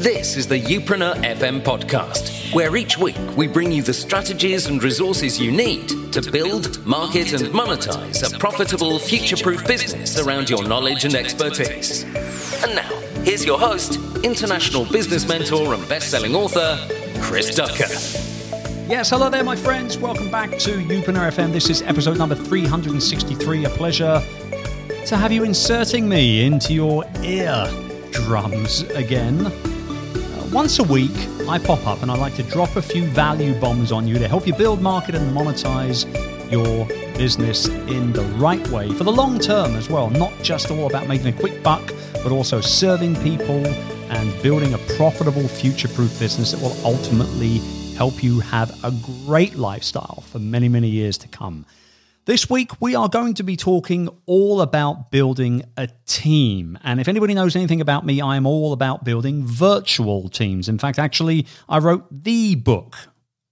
This is the Youpreneur FM podcast, where each week we bring you the strategies and resources you need to build, market, and monetize a profitable, future proof business around your knowledge and expertise. And now, here's your host, international business mentor and best selling author, Chris Ducker. Yes, hello there, my friends. Welcome back to Youpreneur FM. This is episode number 363. A pleasure to have you inserting me into your ear drums again. Once a week, I pop up and I like to drop a few value bombs on you to help you build, market, and monetize your business in the right way for the long term as well. Not just all about making a quick buck, but also serving people and building a profitable, future proof business that will ultimately help you have a great lifestyle for many, many years to come. This week, we are going to be talking all about building a team. And if anybody knows anything about me, I am all about building virtual teams. In fact, actually, I wrote the book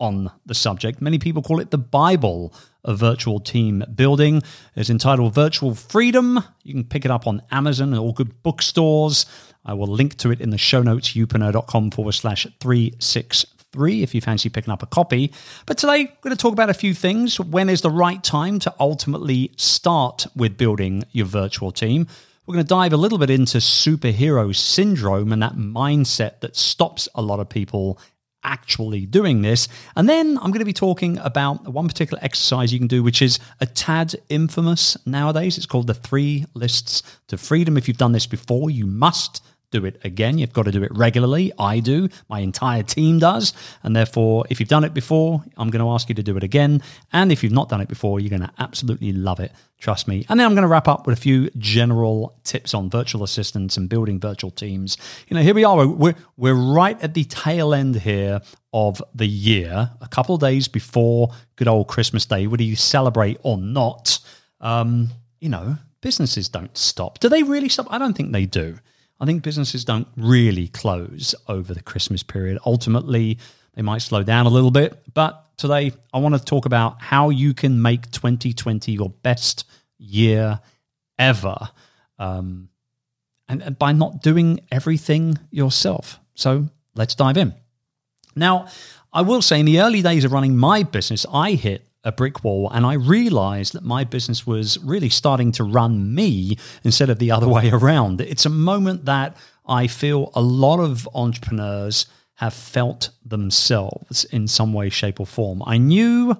on the subject. Many people call it the Bible of virtual team building. It's entitled Virtual Freedom. You can pick it up on Amazon and all good bookstores. I will link to it in the show notes, youpreneur.com forward slash 363 three if you fancy picking up a copy. But today, we're going to talk about a few things. When is the right time to ultimately start with building your virtual team? We're going to dive a little bit into superhero syndrome and that mindset that stops a lot of people actually doing this. And then I'm going to be talking about one particular exercise you can do, which is a tad infamous nowadays. It's called the three lists to freedom. If you've done this before, you must do it again. You've got to do it regularly. I do. My entire team does. And therefore, if you've done it before, I'm going to ask you to do it again. And if you've not done it before, you're going to absolutely love it. Trust me. And then I'm going to wrap up with a few general tips on virtual assistants and building virtual teams. You know, here we are. We're, we're right at the tail end here of the year, a couple of days before good old Christmas Day, whether you celebrate or not. Um, you know, businesses don't stop. Do they really stop? I don't think they do. I think businesses don't really close over the Christmas period. Ultimately, they might slow down a little bit. But today, I want to talk about how you can make 2020 your best year ever. Um, and, and by not doing everything yourself. So let's dive in. Now, I will say in the early days of running my business, I hit a brick wall and I realized that my business was really starting to run me instead of the other way around. It's a moment that I feel a lot of entrepreneurs have felt themselves in some way, shape, or form. I knew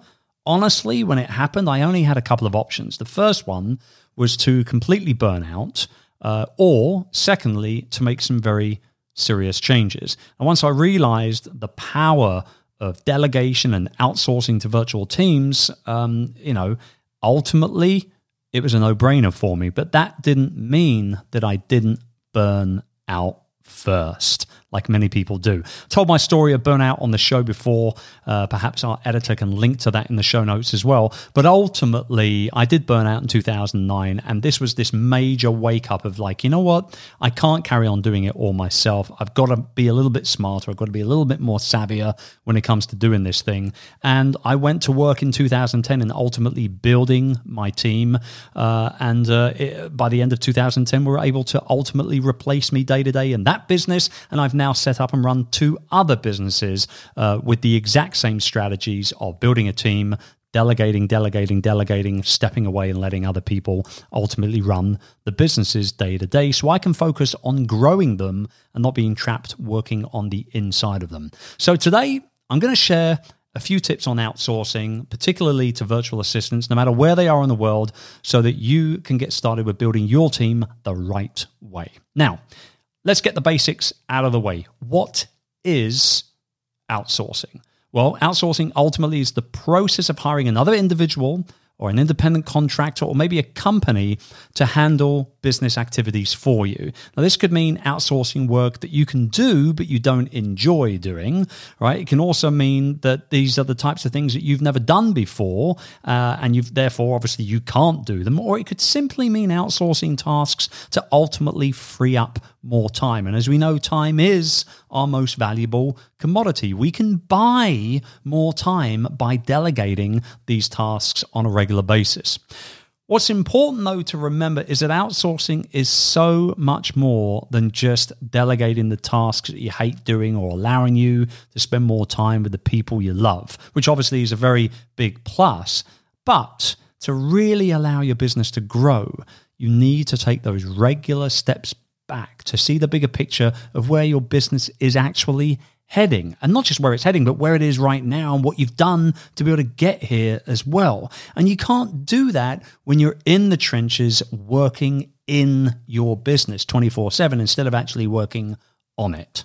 honestly when it happened, I only had a couple of options. The first one was to completely burn out, uh, or secondly, to make some very serious changes. And once I realized the power of delegation and outsourcing to virtual teams, um, you know, ultimately it was a no brainer for me. But that didn't mean that I didn't burn out first like many people do. Told my story of burnout on the show before. Uh, perhaps our editor can link to that in the show notes as well. But ultimately, I did burn out in 2009, and this was this major wake up of like, you know what? I can't carry on doing it all myself. I've got to be a little bit smarter. I've got to be a little bit more savvier when it comes to doing this thing. And I went to work in 2010 and ultimately building my team. Uh, and uh, it, by the end of 2010, we were able to ultimately replace me day to day in that business. And I've now set up and run two other businesses uh, with the exact same strategies of building a team, delegating, delegating, delegating, stepping away and letting other people ultimately run the businesses day to day. So I can focus on growing them and not being trapped working on the inside of them. So today, I'm going to share a few tips on outsourcing, particularly to virtual assistants, no matter where they are in the world, so that you can get started with building your team the right way. Now, let's get the basics out of the way. What is outsourcing? Well, outsourcing ultimately is the process of hiring another individual or an independent contractor or maybe a company to handle business activities for you. Now, this could mean outsourcing work that you can do, but you don't enjoy doing, right? It can also mean that these are the types of things that you've never done before, uh, and you've therefore obviously you can't do them. Or it could simply mean outsourcing tasks to ultimately free up more time. And as we know, time is our most valuable commodity. We can buy more time by delegating these tasks on a regular basis. What's important though to remember is that outsourcing is so much more than just delegating the tasks that you hate doing or allowing you to spend more time with the people you love, which obviously is a very big plus. But to really allow your business to grow, you need to take those regular steps back to see the bigger picture of where your business is actually heading. And not just where it's heading but where it is right now and what you've done to be able to get here as well. And you can't do that when you're in the trenches working in your business 24/7 instead of actually working on it.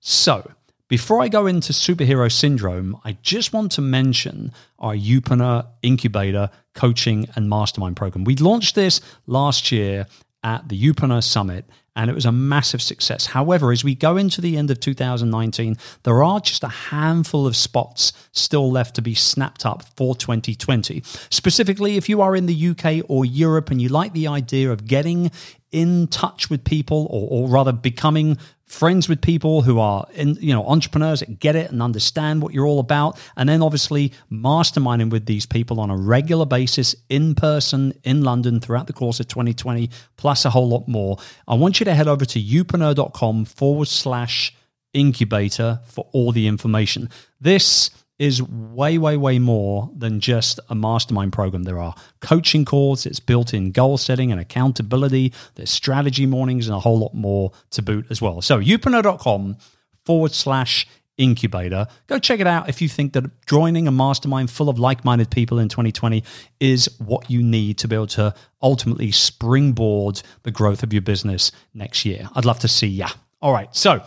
So before I go into superhero syndrome, I just want to mention our Youpreneur incubator coaching and mastermind program. We launched this last year at the Youpreneur Summit, and it was a massive success. However, as we go into the end of 2019, there are just a handful of spots still left to be snapped up for 2020. Specifically, if you are in the UK or Europe and you like the idea of getting in touch with people or, or rather becoming friends with people who are in, you know entrepreneurs that get it and understand what you're all about and then obviously masterminding with these people on a regular basis in person in london throughout the course of 2020 plus a whole lot more. I want you to head over to youpreneur.com forward slash incubator for all the information. This is way, way, way more than just a mastermind program. There are coaching calls, it's built in goal setting and accountability, there's strategy mornings, and a whole lot more to boot as well. So, youpreneur.com forward slash incubator. Go check it out if you think that joining a mastermind full of like minded people in 2020 is what you need to be able to ultimately springboard the growth of your business next year. I'd love to see ya. All right, so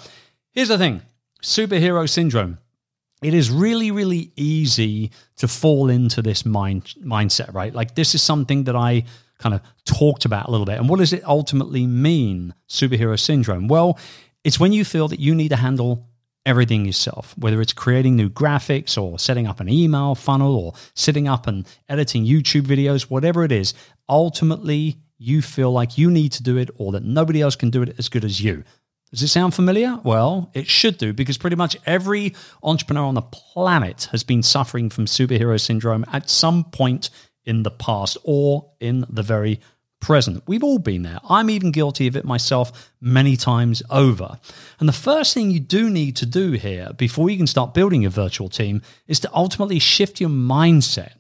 here's the thing superhero syndrome it is really really easy to fall into this mind mindset right? Like this is something that i kind of talked about a little bit. And what does it ultimately mean superhero syndrome? Well it's when you feel that you need to handle everything yourself whether it's creating new graphics or setting up an email funnel or sitting up and editing youtube videos whatever it is ultimately you feel like you need to do it or that nobody else can do it as good as you does it sound familiar? Well, it should do because pretty much every entrepreneur on the planet has been suffering from superhero syndrome at some point in the past or in the very present. We've all been there. I'm even guilty of it myself many times over. And the first thing you do need to do here before you can start building your virtual team is to ultimately shift your mindset.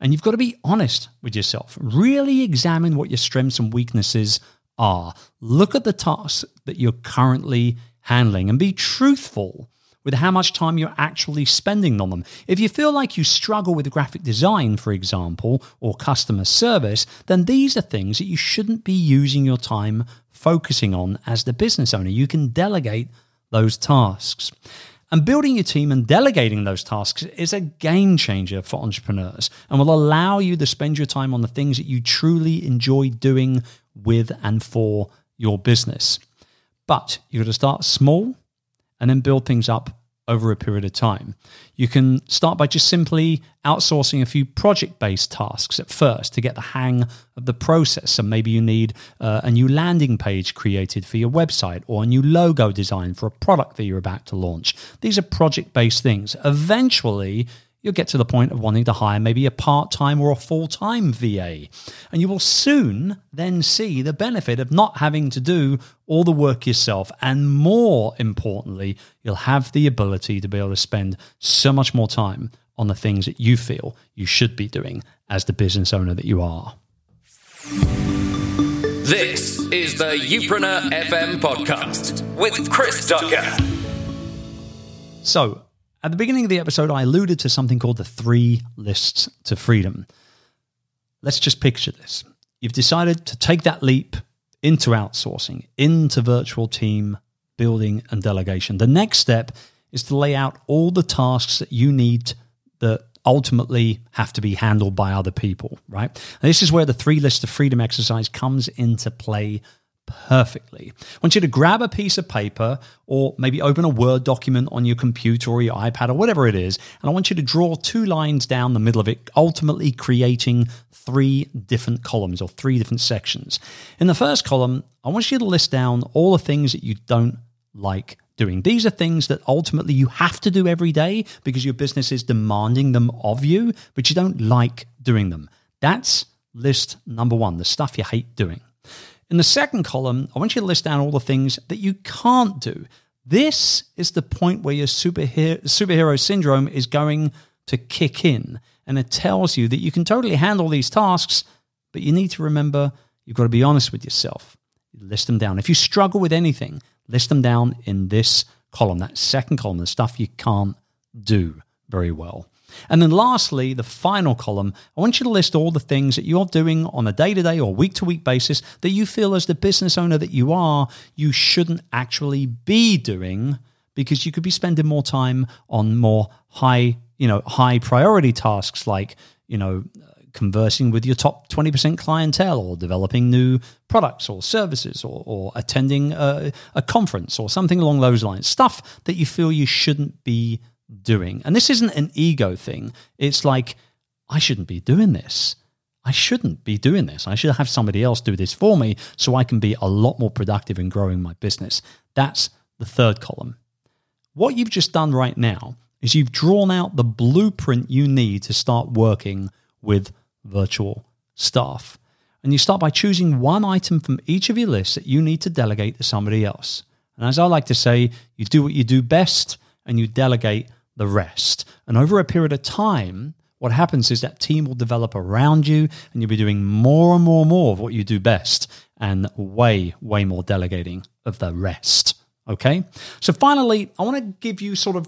And you've got to be honest with yourself. Really examine what your strengths and weaknesses are. Look at the tasks that you're currently handling and be truthful with how much time you're actually spending on them. If you feel like you struggle with graphic design, for example, or customer service, then these are things that you shouldn't be using your time focusing on as the business owner. You can delegate those tasks. And building your team and delegating those tasks is a game changer for entrepreneurs and will allow you to spend your time on the things that you truly enjoy doing with and for your business. But you've got to start small and then build things up over a period of time. You can start by just simply outsourcing a few project based tasks at first to get the hang of the process. So maybe you need uh, a new landing page created for your website or a new logo design for a product that you're about to launch. These are project based things. Eventually, you'll get to the point of wanting to hire maybe a part time or a full time VA. And you will soon then see the benefit of not having to do all the work yourself. And more importantly, you'll have the ability to be able to spend so much more time on the things that you feel you should be doing as the business owner that you are. This is the Youpreneur FM podcast with Chris Ducker. So, at the beginning of the episode, I alluded to something called the three lists to freedom. Let's just picture this. You've decided to take that leap into outsourcing, into virtual team building and delegation. The next step is to lay out all the tasks that you need that ultimately have to be handled by other people, right? And this is where the three lists of freedom exercise comes into play perfectly. I want you to grab a piece of paper or maybe open a Word document on your computer or your iPad or whatever it is, and I want you to draw two lines down the middle of it, ultimately creating three different columns or three different sections. In the first column, I want you to list down all the things that you don't like doing. These are things that ultimately you have to do every day because your business is demanding them of you, but you don't like doing them. That's list number one, the stuff you hate doing. In the second column, I want you to list down all the things that you can't do. This is the point where your superhero, superhero syndrome is going to kick in. And it tells you that you can totally handle these tasks, but you need to remember you've got to be honest with yourself. List them down. If you struggle with anything, list them down in this column, that second column, the stuff you can't do very well. And then lastly, the final column, I want you to list all the things that you're doing on a day to day or week to week basis that you feel as the business owner that you are, you shouldn't actually be doing because you could be spending more time on more high, you know, high priority tasks like, you know, conversing with your top 20% clientele or developing new products or services or, or attending a, a conference or something along those lines. Stuff that you feel you shouldn't be doing. And this isn't an ego thing. It's like, I shouldn't be doing this. I shouldn't be doing this. I should have somebody else do this for me so I can be a lot more productive in growing my business. That's the third column. What you've just done right now is you've drawn out the blueprint you need to start working with virtual staff. And you start by choosing one item from each of your lists that you need to delegate to somebody else. And as I like to say, you do what you do best and you delegate the rest. And over a period of time, what happens is that team will develop around you and you'll be doing more and more and more of what you do best and way, way more delegating of the rest. Okay. So finally, I want to give you sort of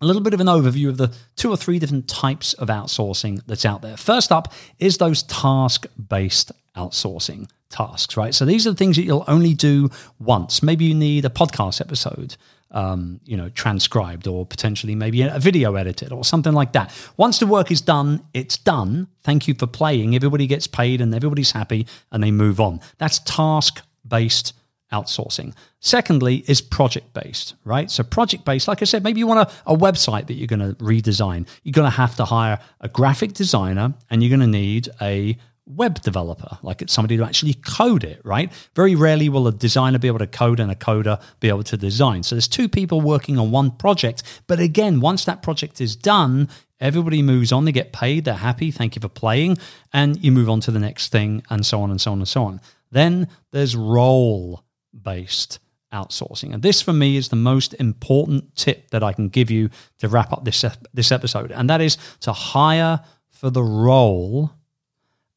a little bit of an overview of the two or three different types of outsourcing that's out there. First up is those task based outsourcing tasks, right? So these are the things that you'll only do once. Maybe you need a podcast episode um, you know, transcribed or potentially maybe a video edited or something like that. Once the work is done, it's done. Thank you for playing. Everybody gets paid and everybody's happy and they move on. That's task based outsourcing. Secondly, is project based, right? So, project based, like I said, maybe you want a, a website that you're going to redesign. You're going to have to hire a graphic designer and you're going to need a web developer, like it's somebody to actually code it, right? Very rarely will a designer be able to code and a coder be able to design. So there's two people working on one project. But again, once that project is done, everybody moves on, they get paid, they're happy, thank you for playing, and you move on to the next thing, and so on and so on and so on. Then there's role based outsourcing. And this for me is the most important tip that I can give you to wrap up this this episode, and that is to hire for the role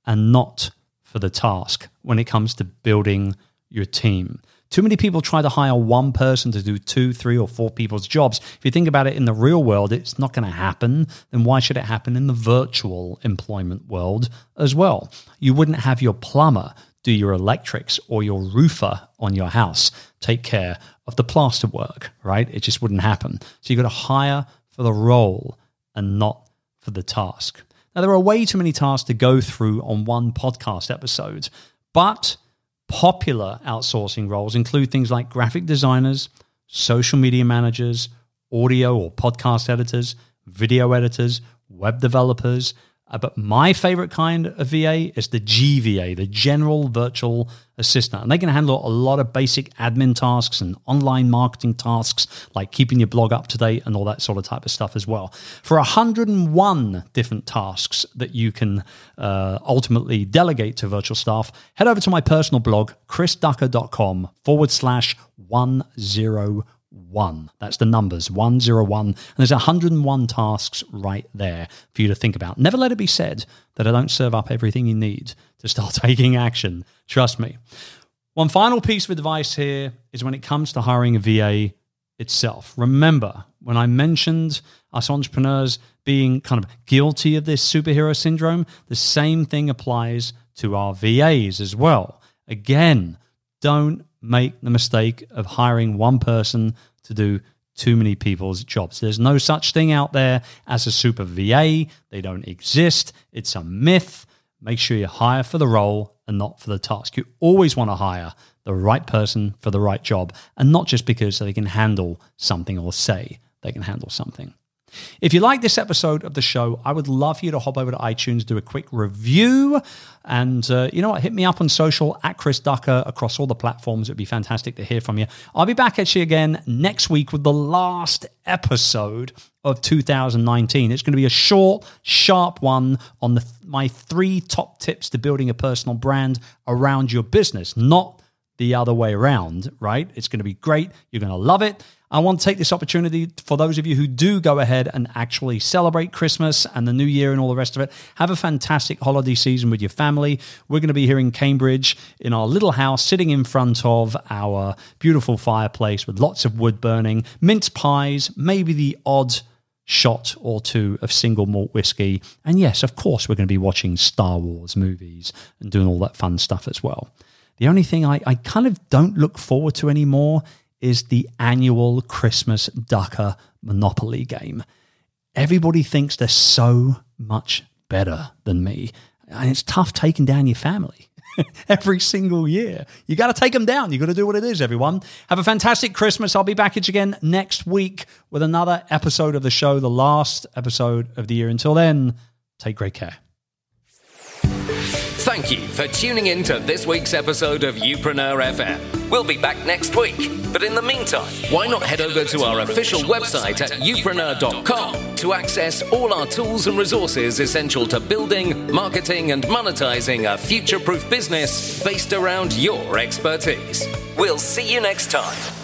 and not for the task when it comes to building your team. Too many people try to hire one person to do two, three, or four people's jobs. If you think about it in the real world, it's not going to happen. Then why should it happen in the virtual employment world as well? You wouldn't have your plumber do your electrics or your roofer on your house take care of the plaster work, right? It just wouldn't happen. So you've got to hire for the role and not for the task. Now, there are way too many tasks to go through on one podcast episode, but popular outsourcing roles include things like graphic designers, social media managers, audio or podcast editors, video editors, web developers, uh, but my favorite kind of VA is the GVA, the General Virtual Assistant. And they can handle a lot of basic admin tasks and online marketing tasks, like keeping your blog up to date and all that sort of type of stuff as well. For 101 different tasks that you can uh, ultimately delegate to virtual staff, head over to my personal blog, chrisducker.com forward slash 101 one. That's the numbers 101. And there's 101 tasks right there for you to think about. Never let it be said that I don't serve up everything you need to start taking action. Trust me. One final piece of advice here is when it comes to hiring a VA itself. Remember, when I mentioned us entrepreneurs being kind of guilty of this superhero syndrome, the same thing applies to our VAs as well. Again, don't make the mistake of hiring one person to do too many people's jobs. There's no such thing out there as a super VA. They don't exist. It's a myth. Make sure you hire for the role and not for the task. You always want to hire the right person for the right job and not just because they can handle something or say they can handle something. If you like this episode of the show, I would love you to hop over to iTunes, do a quick review, and uh, you know what? Hit me up on social at Chris Ducker across all the platforms. It'd be fantastic to hear from you. I'll be back at you again next week with the last episode of 2019. It's going to be a short, sharp one on the, my three top tips to building a personal brand around your business, not the other way around, right? It's going to be great. You're going to love it. I want to take this opportunity for those of you who do go ahead and actually celebrate Christmas and the New Year and all the rest of it. Have a fantastic holiday season with your family. We're going to be here in Cambridge in our little house, sitting in front of our beautiful fireplace with lots of wood burning, mince pies, maybe the odd shot or two of single malt whiskey. And yes, of course, we're going to be watching Star Wars movies and doing all that fun stuff as well. The only thing I, I kind of don't look forward to anymore is the annual Christmas Ducker Monopoly game. Everybody thinks they're so much better than me, and it's tough taking down your family. every single year. You got to take them down. You got to do what it is, everyone. Have a fantastic Christmas. I'll be back again next week with another episode of the show, the last episode of the year. Until then, take great care. Thank you for tuning in to this week's episode of Youpreneur FM. We'll be back next week, but in the meantime, why not head over to our official website at youpreneur.com to access all our tools and resources essential to building, marketing, and monetizing a future proof business based around your expertise. We'll see you next time.